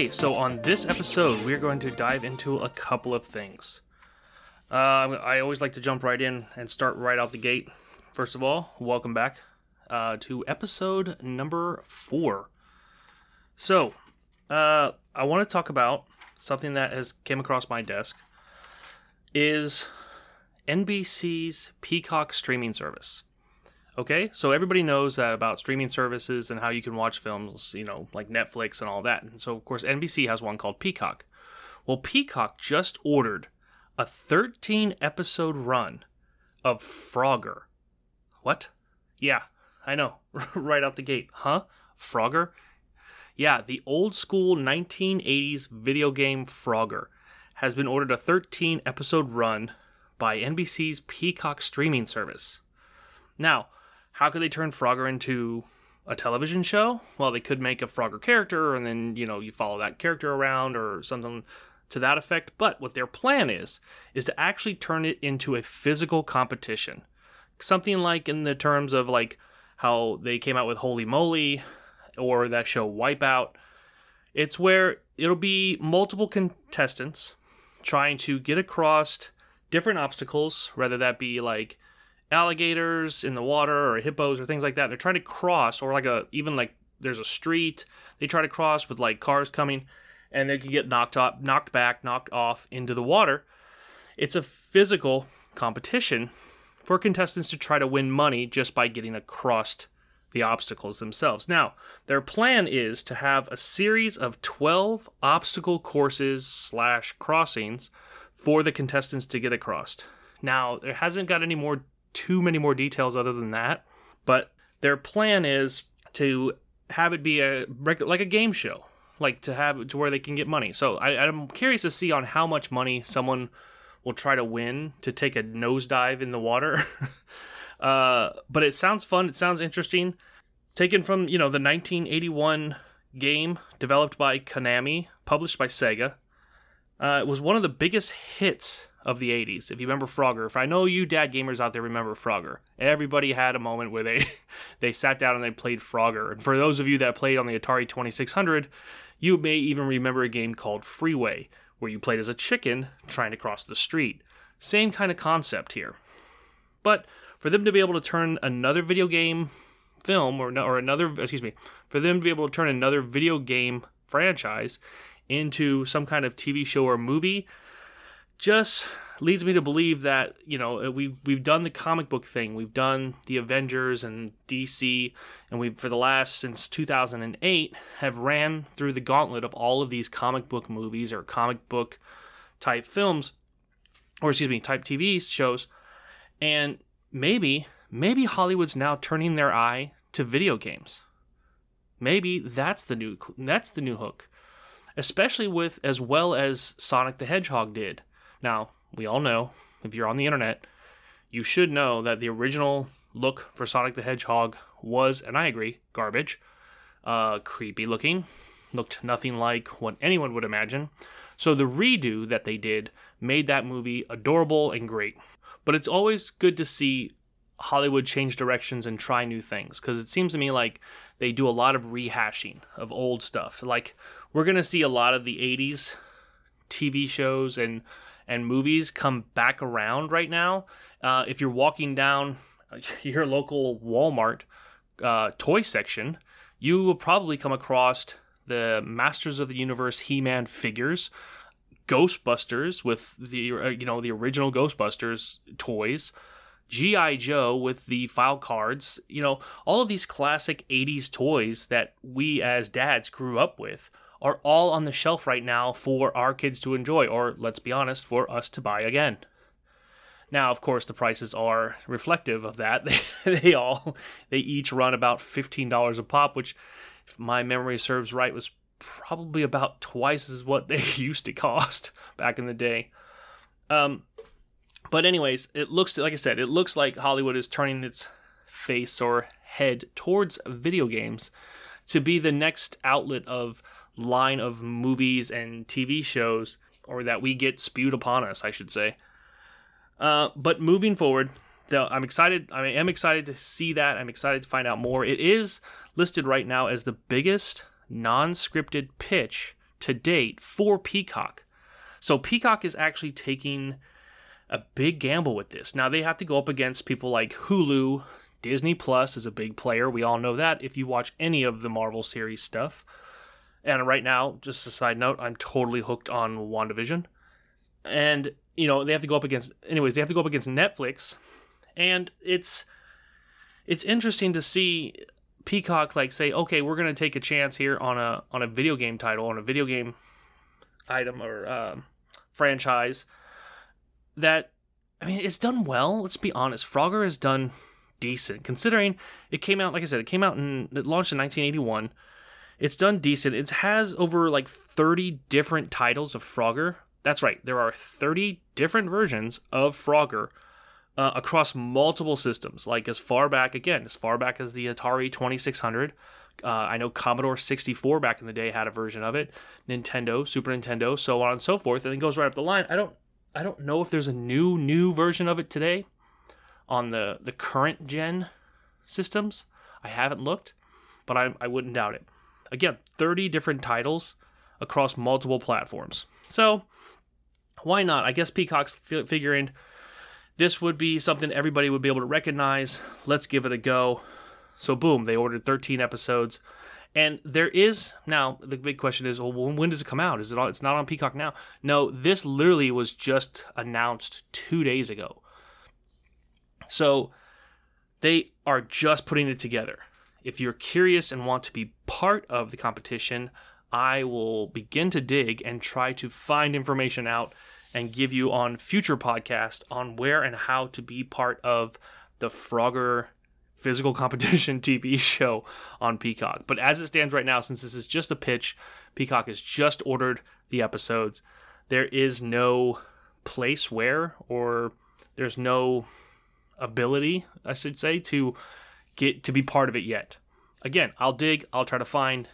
Okay, so on this episode, we're going to dive into a couple of things. Uh, I always like to jump right in and start right out the gate. First of all, welcome back uh, to episode number four. So, uh, I want to talk about something that has came across my desk is NBC's Peacock streaming service. Okay, so everybody knows that about streaming services and how you can watch films, you know, like Netflix and all that. And so, of course, NBC has one called Peacock. Well, Peacock just ordered a 13 episode run of Frogger. What? Yeah, I know. right out the gate. Huh? Frogger? Yeah, the old school 1980s video game Frogger has been ordered a 13 episode run by NBC's Peacock streaming service. Now, how could they turn Frogger into a television show? Well, they could make a Frogger character and then, you know, you follow that character around or something to that effect. But what their plan is, is to actually turn it into a physical competition. Something like in the terms of like how they came out with Holey Moley or that show Wipeout. It's where it'll be multiple contestants trying to get across different obstacles, whether that be like alligators in the water or hippos or things like that. They're trying to cross, or like a even like there's a street they try to cross with like cars coming, and they can get knocked up, knocked back, knocked off into the water. It's a physical competition for contestants to try to win money just by getting across the obstacles themselves. Now, their plan is to have a series of 12 obstacle courses slash crossings for the contestants to get across. Now, there hasn't got any more too many more details other than that, but their plan is to have it be a like a game show, like to have to where they can get money. So I, I'm curious to see on how much money someone will try to win to take a nosedive in the water. uh, but it sounds fun. It sounds interesting. Taken from you know the 1981 game developed by Konami, published by Sega. Uh, it was one of the biggest hits of the 80s. If you remember Frogger, if I know you dad gamers out there remember Frogger, everybody had a moment where they they sat down and they played Frogger. And for those of you that played on the Atari 2600, you may even remember a game called Freeway, where you played as a chicken trying to cross the street. Same kind of concept here. But for them to be able to turn another video game film or or another excuse me, for them to be able to turn another video game franchise into some kind of TV show or movie just leads me to believe that you know uh, we've we've done the comic book thing, we've done the Avengers and DC, and we for the last since 2008 have ran through the gauntlet of all of these comic book movies or comic book type films, or excuse me, type TV shows, and maybe maybe Hollywood's now turning their eye to video games. Maybe that's the new that's the new hook, especially with as well as Sonic the Hedgehog did now, we all know, if you're on the internet, you should know that the original look for Sonic the Hedgehog was, and I agree, garbage. Uh, creepy looking, looked nothing like what anyone would imagine. So the redo that they did made that movie adorable and great. But it's always good to see Hollywood change directions and try new things because it seems to me like they do a lot of rehashing of old stuff. Like we're going to see a lot of the 80s TV shows and and movies come back around right now. Uh, if you're walking down your local Walmart uh, toy section, you will probably come across the Masters of the Universe He-Man figures, Ghostbusters with the uh, you know the original Ghostbusters toys, GI Joe with the file cards, you know all of these classic 80s toys that we as dads grew up with are all on the shelf right now for our kids to enjoy, or let's be honest, for us to buy again. Now, of course, the prices are reflective of that. They, they all they each run about fifteen dollars a pop, which, if my memory serves right, was probably about twice as what they used to cost back in the day. Um, but anyways, it looks like I said, it looks like Hollywood is turning its face or head towards video games to be the next outlet of line of movies and TV shows, or that we get spewed upon us, I should say. Uh, but moving forward, I'm excited. I am excited to see that. I'm excited to find out more. It is listed right now as the biggest non scripted pitch to date for Peacock. So Peacock is actually taking a big gamble with this. Now they have to go up against people like Hulu, Disney Plus is a big player. We all know that if you watch any of the Marvel series stuff. And right now, just a side note, I'm totally hooked on WandaVision. And, you know, they have to go up against anyways, they have to go up against Netflix. And it's it's interesting to see Peacock like say, okay, we're gonna take a chance here on a on a video game title, on a video game item or um, franchise that I mean it's done well. Let's be honest. Frogger has done decent considering it came out like I said, it came out in it launched in 1981. It's done decent. It has over like 30 different titles of Frogger. That's right. There are 30 different versions of Frogger uh, across multiple systems, like as far back again, as far back as the Atari 2600. Uh, I know Commodore 64 back in the day had a version of it, Nintendo, Super Nintendo, so on and so forth, and it goes right up the line. I don't, I don't know if there's a new new version of it today on the the current gen systems. I haven't looked, but I, I wouldn't doubt it. Again, 30 different titles across multiple platforms. So why not? I guess Peacock's f- figuring this would be something everybody would be able to recognize. Let's give it a go. So, boom, they ordered 13 episodes. And there is now the big question is, well, when does it come out? Is it on? It's not on Peacock now. No, this literally was just announced two days ago. So they are just putting it together. If you're curious and want to be part of the competition, I will begin to dig and try to find information out and give you on future podcast on where and how to be part of the Frogger physical competition TV show on Peacock. But as it stands right now, since this is just a pitch, Peacock has just ordered the episodes. There is no place where, or there's no ability, I should say, to get to be part of it yet. Again, I'll dig. I'll try to find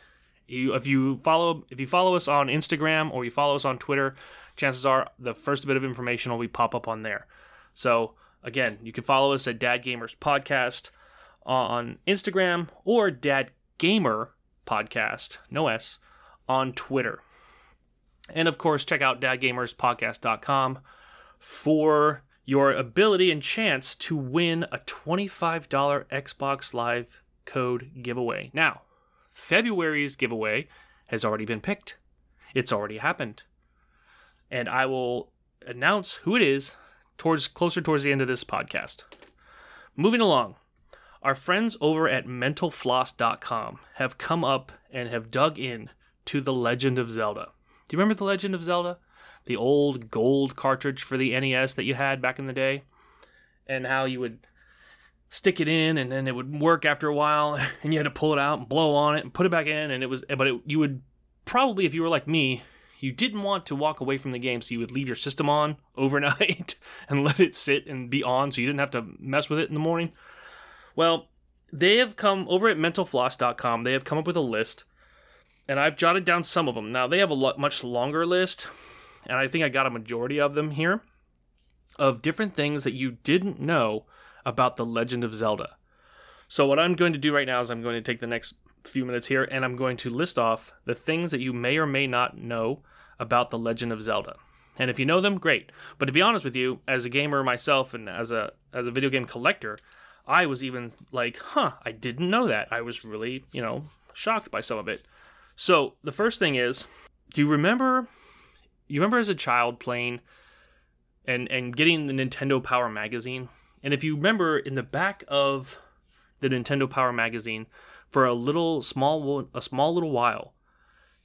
you if you follow if you follow us on Instagram or you follow us on Twitter chances are the first bit of information will be pop up on there. So again, you can follow us at Dad Gamers Podcast on Instagram or Dad Gamer Podcast, no S, on Twitter. And of course, check out dadgamerspodcast.com for your ability and chance to win a $25 Xbox Live code giveaway. Now, February's giveaway has already been picked. It's already happened and I will announce who it is towards closer towards the end of this podcast. Moving along, our friends over at mentalfloss.com have come up and have dug in to The Legend of Zelda. Do you remember The Legend of Zelda? The old gold cartridge for the NES that you had back in the day? And how you would stick it in and then it would work after a while and you had to pull it out and blow on it and put it back in and it was but it, you would probably if you were like me you didn't want to walk away from the game, so you would leave your system on overnight and let it sit and be on so you didn't have to mess with it in the morning. Well, they have come over at mentalfloss.com, they have come up with a list, and I've jotted down some of them. Now, they have a much longer list, and I think I got a majority of them here of different things that you didn't know about The Legend of Zelda. So, what I'm going to do right now is I'm going to take the next few minutes here, and I'm going to list off the things that you may or may not know about The Legend of Zelda. And if you know them, great. But to be honest with you, as a gamer myself and as a as a video game collector, I was even like, "Huh, I didn't know that." I was really, you know, shocked by some of it. So, the first thing is, do you remember you remember as a child playing and and getting the Nintendo Power magazine? And if you remember in the back of the Nintendo Power magazine, for a little small a small little while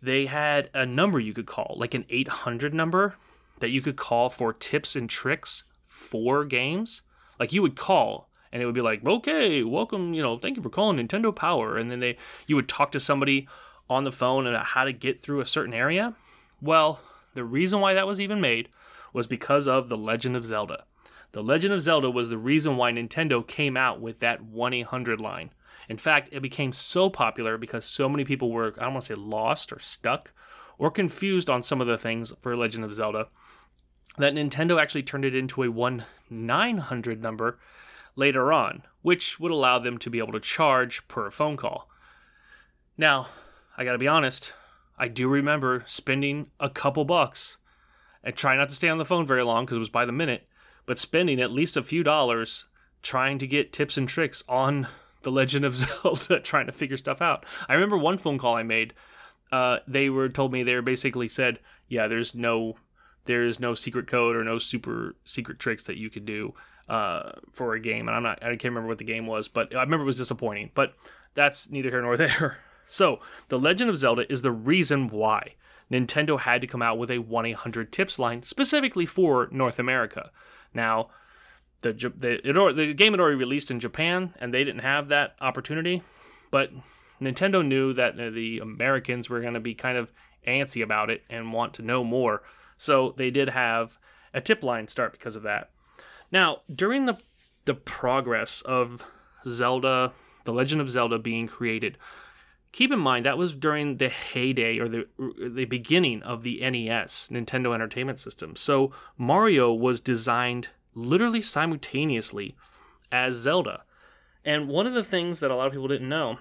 they had a number you could call like an 800 number that you could call for tips and tricks for games. Like you would call and it would be like okay welcome you know thank you for calling nintendo power. And then they you would talk to somebody on the phone about how to get through a certain area. Well the reason why that was even made was because of the legend of zelda the legend of zelda was the reason why nintendo came out with that 1-800 line in fact, it became so popular because so many people were, I don't want to say lost or stuck or confused on some of the things for Legend of Zelda that Nintendo actually turned it into a 1 900 number later on, which would allow them to be able to charge per phone call. Now, I got to be honest, I do remember spending a couple bucks and try not to stay on the phone very long because it was by the minute, but spending at least a few dollars trying to get tips and tricks on The Legend of Zelda, trying to figure stuff out. I remember one phone call I made. Uh, they were told me they were basically said, yeah, there's no there is no secret code or no super secret tricks that you could do uh, for a game. And I'm not I can't remember what the game was, but I remember it was disappointing. But that's neither here nor there. So, The Legend of Zelda is the reason why Nintendo had to come out with a 1 800 tips line specifically for North America. Now, the the, the game had already released in Japan, and they didn't have that opportunity. But Nintendo knew that uh, the Americans were going to be kind of antsy about it and want to know more. So they did have a tip line start because of that. Now, during the the progress of Zelda, The Legend of Zelda being created, keep in mind that was during the heyday or the the beginning of the NES, Nintendo Entertainment System. So Mario was designed literally simultaneously as Zelda. And one of the things that a lot of people didn't know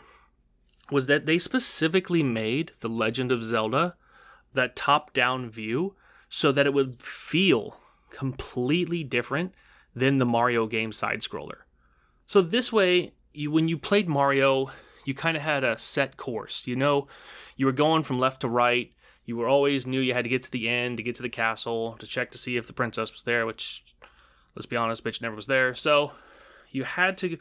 was that they specifically made The Legend of Zelda that top-down view so that it would feel completely different than the Mario game side scroller. So this way, you when you played Mario, you kind of had a set course. You know, you were going from left to right. You were always knew you had to get to the end to get to the castle to check to see if the princess was there, which let's be honest, bitch never was there. So you had to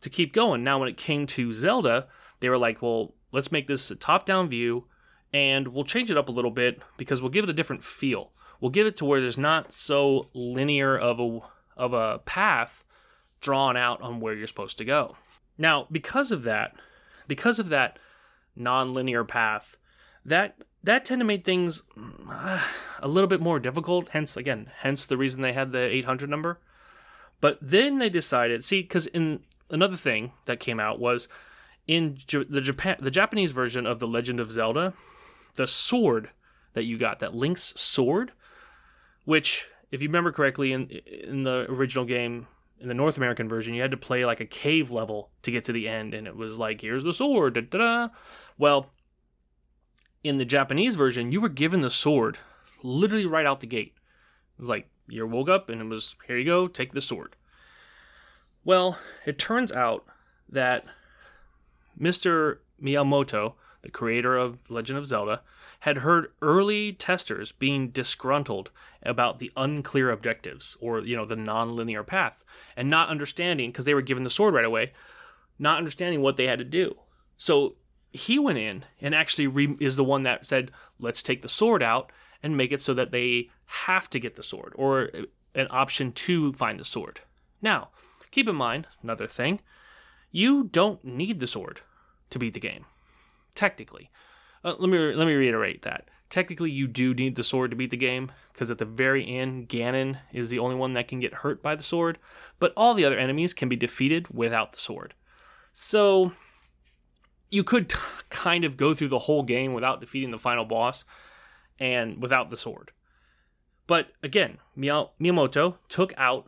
to keep going. Now when it came to Zelda, they were like, well, let's make this a top-down view and we'll change it up a little bit because we'll give it a different feel. We'll give it to where there's not so linear of a of a path drawn out on where you're supposed to go. Now, because of that, because of that non-linear path, that that tend to make things uh, a little bit more difficult. Hence, again, hence the reason they had the 800 number. But then they decided, see, because in another thing that came out was in J- the Japan, the Japanese version of the Legend of Zelda, the sword that you got, that Link's sword, which, if you remember correctly, in in the original game, in the North American version, you had to play like a cave level to get to the end, and it was like, here's the sword. Da, da, da. Well, in the Japanese version, you were given the sword literally right out the gate. It was like you woke up and it was here you go, take the sword. Well, it turns out that Mr. Miyamoto, the creator of Legend of Zelda, had heard early testers being disgruntled about the unclear objectives or you know the non-linear path and not understanding because they were given the sword right away not understanding what they had to do. So he went in and actually re- is the one that said let's take the sword out and make it so that they have to get the sword or uh, an option to find the sword. Now keep in mind another thing you don't need the sword to beat the game technically uh, let me let me reiterate that. Technically, you do need the sword to beat the game because at the very end, Ganon is the only one that can get hurt by the sword, but all the other enemies can be defeated without the sword. So you could t- kind of go through the whole game without defeating the final boss and without the sword. But again, Miyamoto took out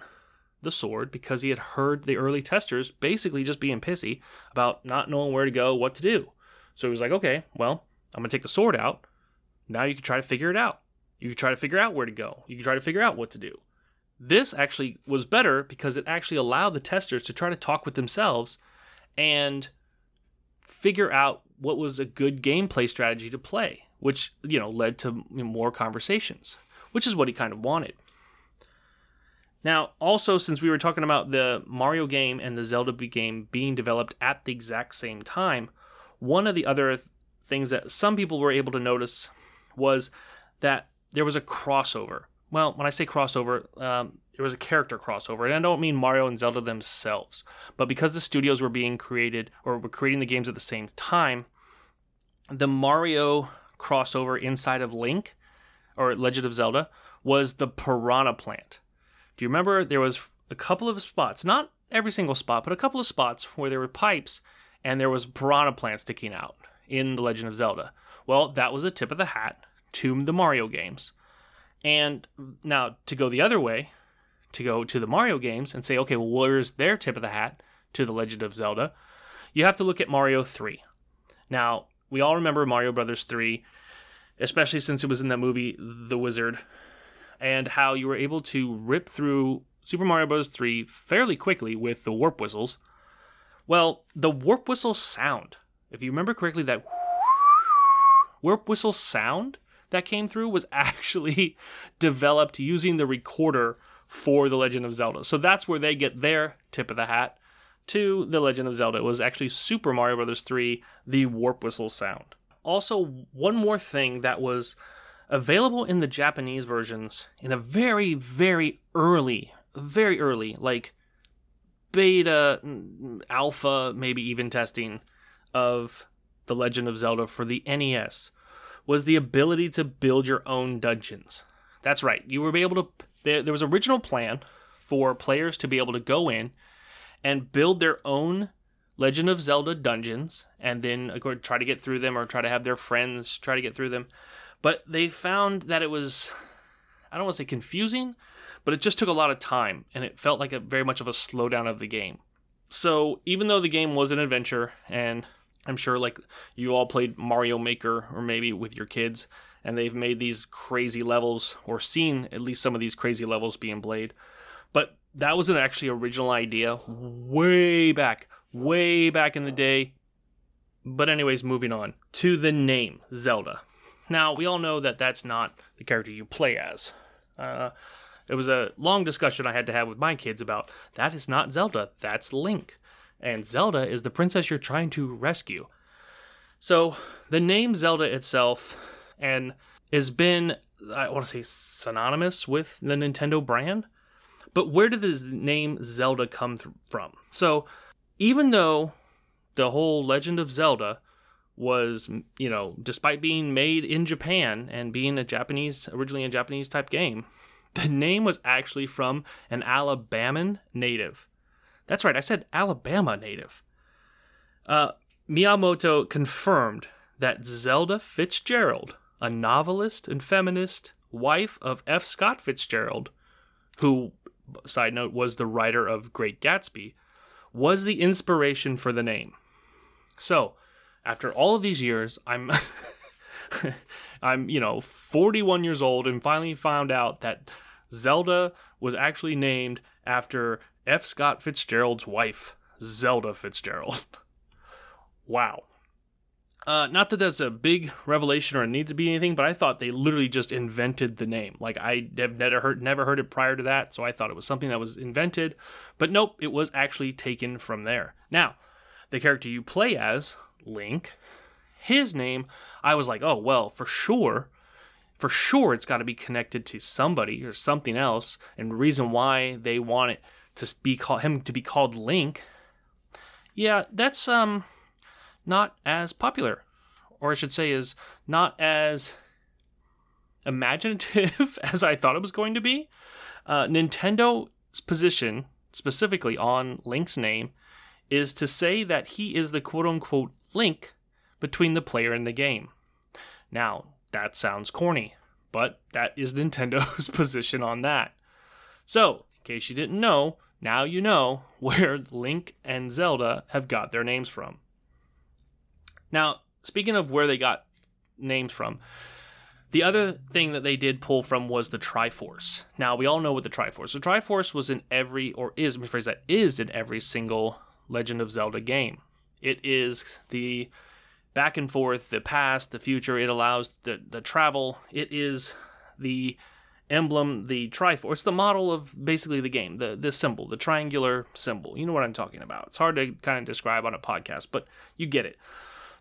the sword because he had heard the early testers basically just being pissy about not knowing where to go, what to do. So he was like, okay, well, I'm going to take the sword out. Now you can try to figure it out. You can try to figure out where to go. You can try to figure out what to do. This actually was better because it actually allowed the testers to try to talk with themselves and figure out what was a good gameplay strategy to play, which, you know, led to more conversations, which is what he kind of wanted. Now, also, since we were talking about the Mario game and the Zelda game being developed at the exact same time, one of the other things that some people were able to notice was that there was a crossover. Well, when I say crossover, um, there was a character crossover, and I don't mean Mario and Zelda themselves, but because the studios were being created or were creating the games at the same time, the Mario crossover inside of Link or Legend of Zelda was the Piranha Plant. Do you remember there was a couple of spots, not every single spot, but a couple of spots where there were pipes and there was Piranha Plant sticking out in The Legend of Zelda. Well, that was a tip of the hat to the Mario games. And now to go the other way, to go to the Mario games and say, okay, well, where's their tip of the hat to The Legend of Zelda? You have to look at Mario 3. Now, we all remember Mario Brothers 3, especially since it was in that movie The Wizard, and how you were able to rip through Super Mario Bros. 3 fairly quickly with the warp whistles. Well, the warp whistle sound, if you remember correctly, that warp whistle sound that came through was actually developed using the recorder for The Legend of Zelda. So that's where they get their tip of the hat to The Legend of Zelda. It was actually Super Mario Bros. 3, the warp whistle sound. Also, one more thing that was available in the Japanese versions in a very, very early, very early, like beta, alpha, maybe even testing of The Legend of Zelda for the NES was the ability to build your own dungeons. That's right. You were able to there, there was original plan for players to be able to go in and build their own Legend of Zelda dungeons and then course, try to get through them or try to have their friends try to get through them. But they found that it was I don't want to say confusing, but it just took a lot of time and it felt like a very much of a slowdown of the game. So even though the game was an adventure and I'm sure like you all played Mario Maker or maybe with your kids and they've made these crazy levels or seen at least some of these crazy levels being played. But that was an actually original idea way back, way back in the day. But anyways, moving on to the name Zelda. Now we all know that that's not the character you play as. Uh, it was a long discussion I had to have with my kids about that is not Zelda, that's Link and Zelda is the princess you're trying to rescue. So the name Zelda itself and has been I want to say synonymous with the Nintendo brand. But where did the name Zelda come th- from? So even though the whole Legend of Zelda was, you know, despite being made in Japan and being a Japanese, originally a Japanese type game, the name was actually from an Alabaman native that's right, I said Alabama native. Uh, Miyamoto confirmed that Zelda Fitzgerald, a novelist and feminist, wife of F. Scott Fitzgerald, who, side note, was the writer of Great Gatsby, was the inspiration for the name. So, after all of these years, I'm I'm, you know, 41 years old and finally found out that Zelda was actually named after F. Scott Fitzgerald's wife, Zelda Fitzgerald. wow. Uh, not that that's a big revelation or need to be anything, but I thought they literally just invented the name. Like I have never heard never heard it prior to that, so I thought it was something that was invented. But nope, it was actually taken from there. Now, the character you play as, Link, his name, I was like, oh well, for sure, for sure, it's got to be connected to somebody or something else, and the reason why they want it to be called him to be called Link, yeah, that's um not as popular, or I should say, is not as imaginative as I thought it was going to be. Uh, Nintendo's position, specifically on Link's name, is to say that he is the quote unquote link between the player and the game. Now, that sounds corny, but that is Nintendo's position on that. So, in case you didn't know, now you know where Link and Zelda have got their names from. Now, speaking of where they got names from, the other thing that they did pull from was the Triforce. Now, we all know what the Triforce. The Triforce was in every, or is, let me phrase that, is in every single Legend of Zelda game. It is the back and forth, the past, the future. It allows the, the travel. It is the emblem, the Triforce, It's the model of basically the game, the the symbol, the triangular symbol. You know what I'm talking about. It's hard to kind of describe on a podcast, but you get it.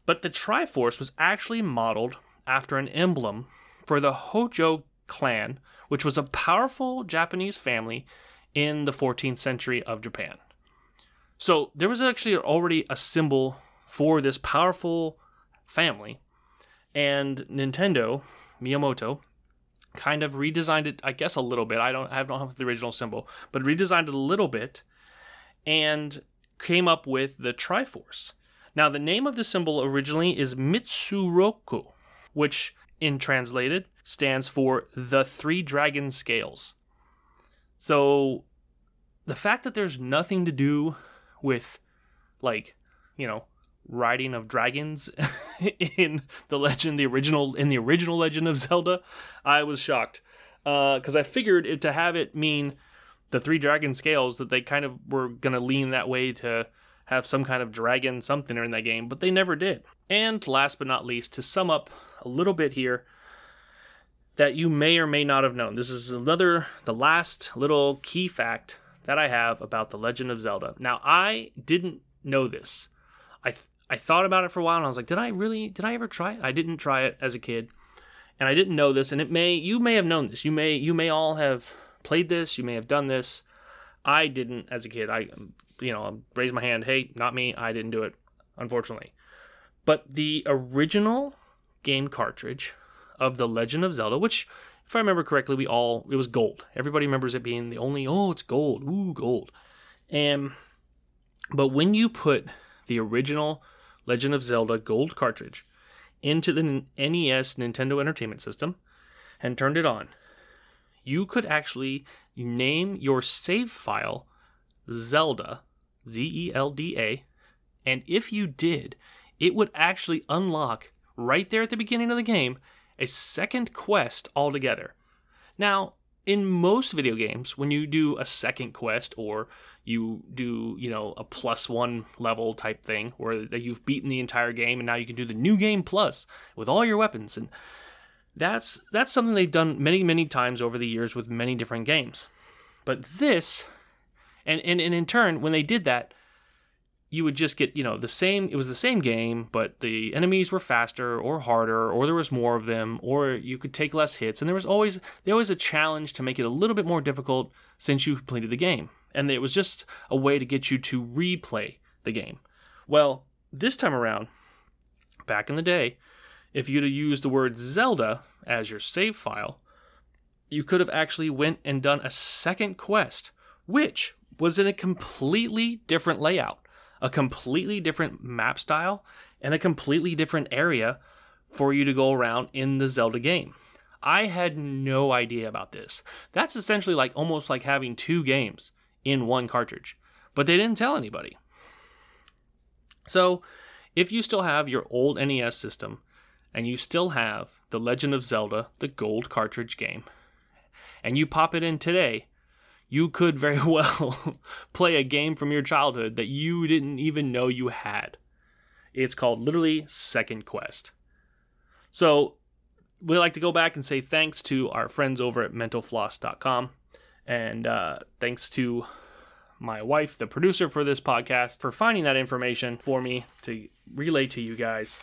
But the Triforce was actually modeled after an emblem for the Hojo clan, which was a powerful Japanese family in the 14th century of Japan. So there was actually already a symbol for this powerful family, and Nintendo, Miyamoto, kind of redesigned it, I guess, a little bit. I don't, I don't have the original symbol, but redesigned it a little bit and came up with the Triforce. Now, the name of the symbol originally is Mitsuroku, which, in translated, stands for the three dragon scales. So, the fact that there's nothing to do with, like, you know, riding of dragons in the legend, the original in the original Legend of Zelda, I was shocked because uh, I figured it to have it mean the three dragon scales that they kind of were gonna lean that way to have some kind of dragon something in that game, but they never did. And last but not least, to sum up a little bit here, that you may or may not have known. This is another, the last little key fact that I have about the Legend of Zelda. Now, I didn't know this. I th- I thought about it for a while and I was like, did I really, did I ever try it? I didn't try it as a kid. And I didn't know this, and it may, you may have known this. You may, you may all have played this. You may have done this. I didn't as a kid. I, you know, raised my hand. Hey, not me. I didn't do it, unfortunately. But the original game cartridge of The Legend of Zelda, which, if I remember correctly, we all, it was gold. Everybody remembers it being the only, oh, it's gold. Ooh, gold. And, but when you put the original Legend of Zelda gold cartridge into the NES Nintendo Entertainment System and turned it on, you could actually name your save file Zelda, Z E L D A, and if you did, it would actually unlock right there at the beginning of the game a second quest altogether. Now, in most video games, when you do a second quest or you do, you know, a plus one level type thing where you've beaten the entire game and now you can do the new game plus with all your weapons and that's that's something they've done many many times over the years with many different games. But this and and, and in turn when they did that you would just get, you know, the same it was the same game, but the enemies were faster or harder or there was more of them or you could take less hits and there was always there was a challenge to make it a little bit more difficult since you completed the game. And it was just a way to get you to replay the game. Well, this time around, back in the day, if you'd have used the word Zelda as your save file, you could have actually went and done a second quest, which was in a completely different layout, a completely different map style, and a completely different area for you to go around in the Zelda game. I had no idea about this. That's essentially like almost like having two games in one cartridge, but they didn't tell anybody. So, if you still have your old NES system and you still have The Legend of Zelda, the gold cartridge game, and you pop it in today, you could very well play a game from your childhood that you didn't even know you had. It's called literally Second Quest. So, we like to go back and say thanks to our friends over at mentalfloss.com and uh, thanks to my wife, the producer for this podcast, for finding that information for me to relay to you guys.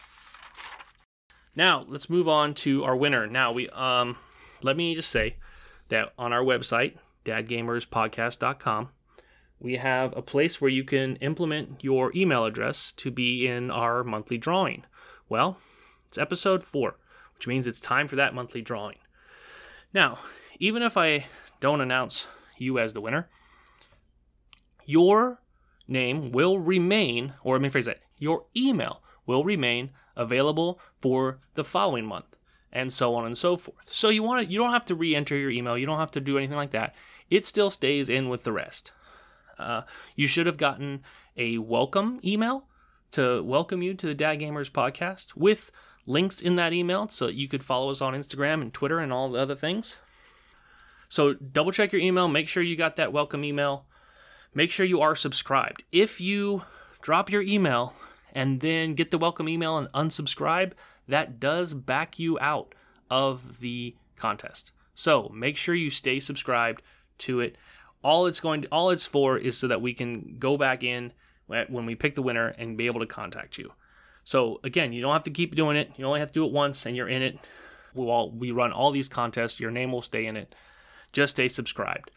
Now, let's move on to our winner. Now, we um let me just say that on our website, dadgamerspodcast.com, we have a place where you can implement your email address to be in our monthly drawing. Well, it's episode 4, which means it's time for that monthly drawing. Now, even if I don't announce you as the winner, your name will remain, or let me phrase that, your email will remain available for the following month and so on and so forth. So you want to you don't have to re-enter your email, you don't have to do anything like that. It still stays in with the rest. Uh, you should have gotten a welcome email to welcome you to the Dad Gamers podcast with links in that email so that you could follow us on Instagram and Twitter and all the other things. So double check your email, make sure you got that welcome email. Make sure you are subscribed. If you drop your email and then get the welcome email and unsubscribe, that does back you out of the contest. So make sure you stay subscribed to it. All it's going to, all it's for is so that we can go back in when we pick the winner and be able to contact you. So again, you don't have to keep doing it. You only have to do it once and you're in it. We all we run all these contests. Your name will stay in it. Just stay subscribed.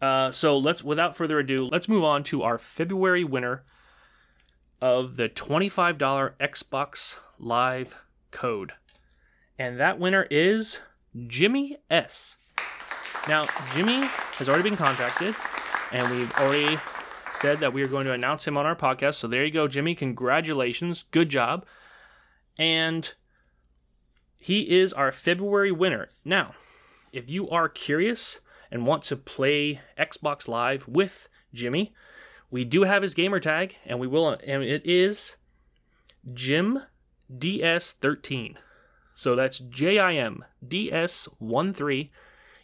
Uh, so let's, without further ado, let's move on to our February winner of the $25 Xbox Live code. And that winner is Jimmy S. Now, Jimmy has already been contacted, and we've already said that we are going to announce him on our podcast. So there you go, Jimmy. Congratulations. Good job. And he is our February winner. Now, if you are curious and want to play Xbox Live with Jimmy, we do have his gamer tag, and we will, and it is Jim DS13. So that's J I M D S 1 3.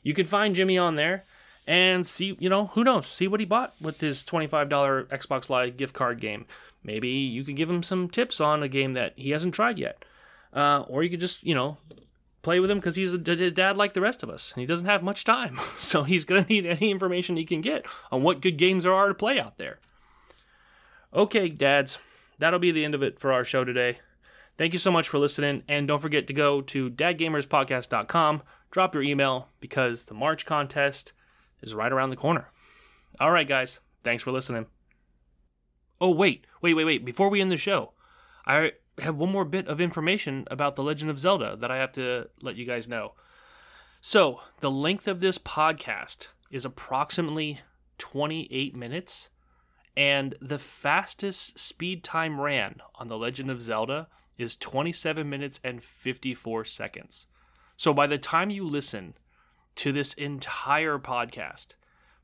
You can find Jimmy on there and see, you know, who knows, see what he bought with his $25 Xbox Live gift card game. Maybe you could give him some tips on a game that he hasn't tried yet. Uh, or you could just, you know, play with him because he's a dad like the rest of us and he doesn't have much time. So he's going to need any information he can get on what good games there are to play out there. Okay, dads, that'll be the end of it for our show today. Thank you so much for listening, and don't forget to go to dadgamerspodcast.com, drop your email because the March contest is right around the corner. All right, guys, thanks for listening. Oh, wait, wait, wait, wait. Before we end the show, I have one more bit of information about The Legend of Zelda that I have to let you guys know. So, the length of this podcast is approximately 28 minutes, and the fastest speed time ran on The Legend of Zelda is 27 minutes and 54 seconds. So, by the time you listen to this entire podcast,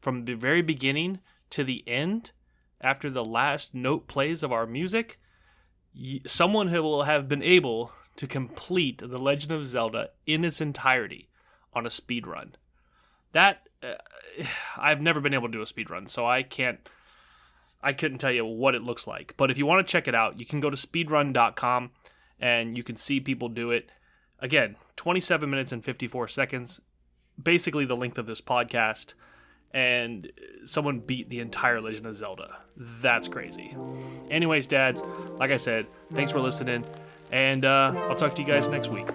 from the very beginning to the end, after the last note plays of our music, someone who will have been able to complete The Legend of Zelda in its entirety on a speed run. That uh, I've never been able to do a speed run, so I can't I couldn't tell you what it looks like. But if you want to check it out, you can go to speedrun.com and you can see people do it. Again, 27 minutes and 54 seconds, basically the length of this podcast and someone beat the entire Legend of Zelda. That's crazy. Anyways, dads, like I said, thanks for listening, and uh, I'll talk to you guys next week.